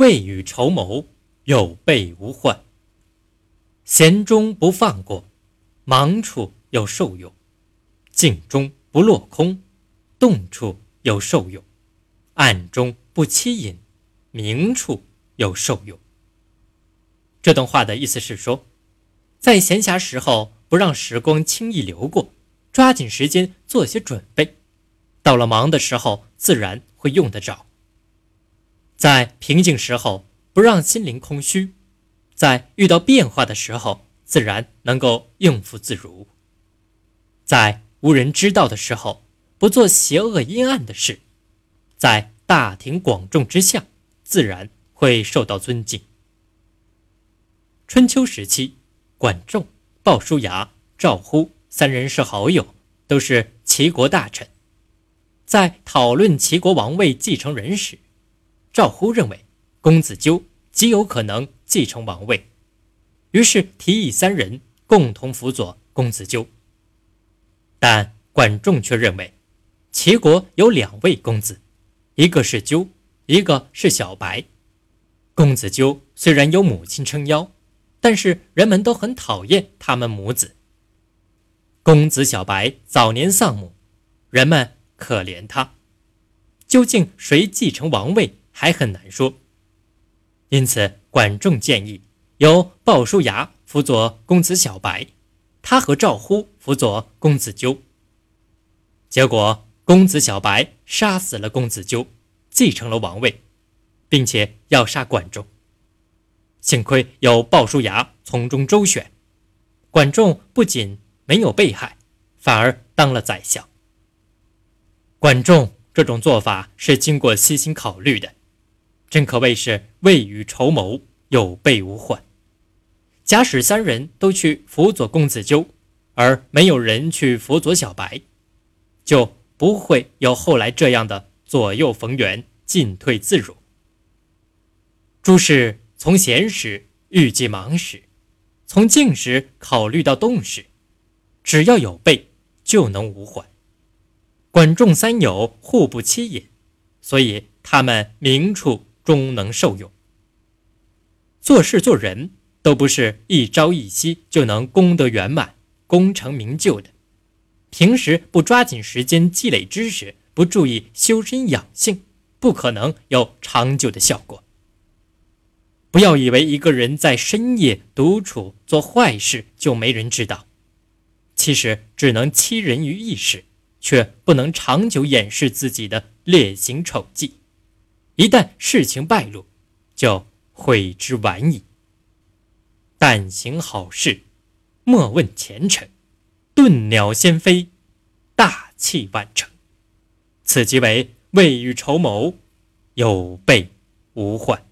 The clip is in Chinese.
未雨绸缪，有备无患。闲中不放过，忙处有受用；静中不落空，动处有受用；暗中不欺隐，明处有受用。这段话的意思是说，在闲暇时候不让时光轻易流过，抓紧时间做些准备，到了忙的时候自然会用得着。在平静时候不让心灵空虚，在遇到变化的时候自然能够应付自如。在无人知道的时候不做邪恶阴暗的事，在大庭广众之下自然会受到尊敬。春秋时期，管仲、鲍叔牙、赵乎三人是好友，都是齐国大臣。在讨论齐国王位继承人时，赵乎认为公子纠极有可能继承王位，于是提议三人共同辅佐公子纠。但管仲却认为，齐国有两位公子，一个是纠，一个是小白。公子纠虽然有母亲撑腰。但是人们都很讨厌他们母子。公子小白早年丧母，人们可怜他。究竟谁继承王位还很难说。因此，管仲建议由鲍叔牙辅佐公子小白，他和赵乎辅佐公子纠。结果，公子小白杀死了公子纠，继承了王位，并且要杀管仲。幸亏有鲍叔牙从中周旋，管仲不仅没有被害，反而当了宰相。管仲这种做法是经过细心考虑的，真可谓是未雨绸缪，有备无患。假使三人都去辅佐公子纠，而没有人去辅佐小白，就不会有后来这样的左右逢源、进退自如。诸事。从闲时预计忙时，从静时考虑到动时，只要有备，就能无患。管仲三友互不欺隐，所以他们明处终能受用。做事做人都不是一朝一夕就能功德圆满、功成名就的。平时不抓紧时间积累知识，不注意修身养性，不可能有长久的效果。不要以为一个人在深夜独处做坏事就没人知道，其实只能欺人于一时，却不能长久掩饰自己的劣行丑迹。一旦事情败露，就悔之晚矣。但行好事，莫问前程，顿鸟先飞，大器晚成。此即为未雨绸缪，有备无患。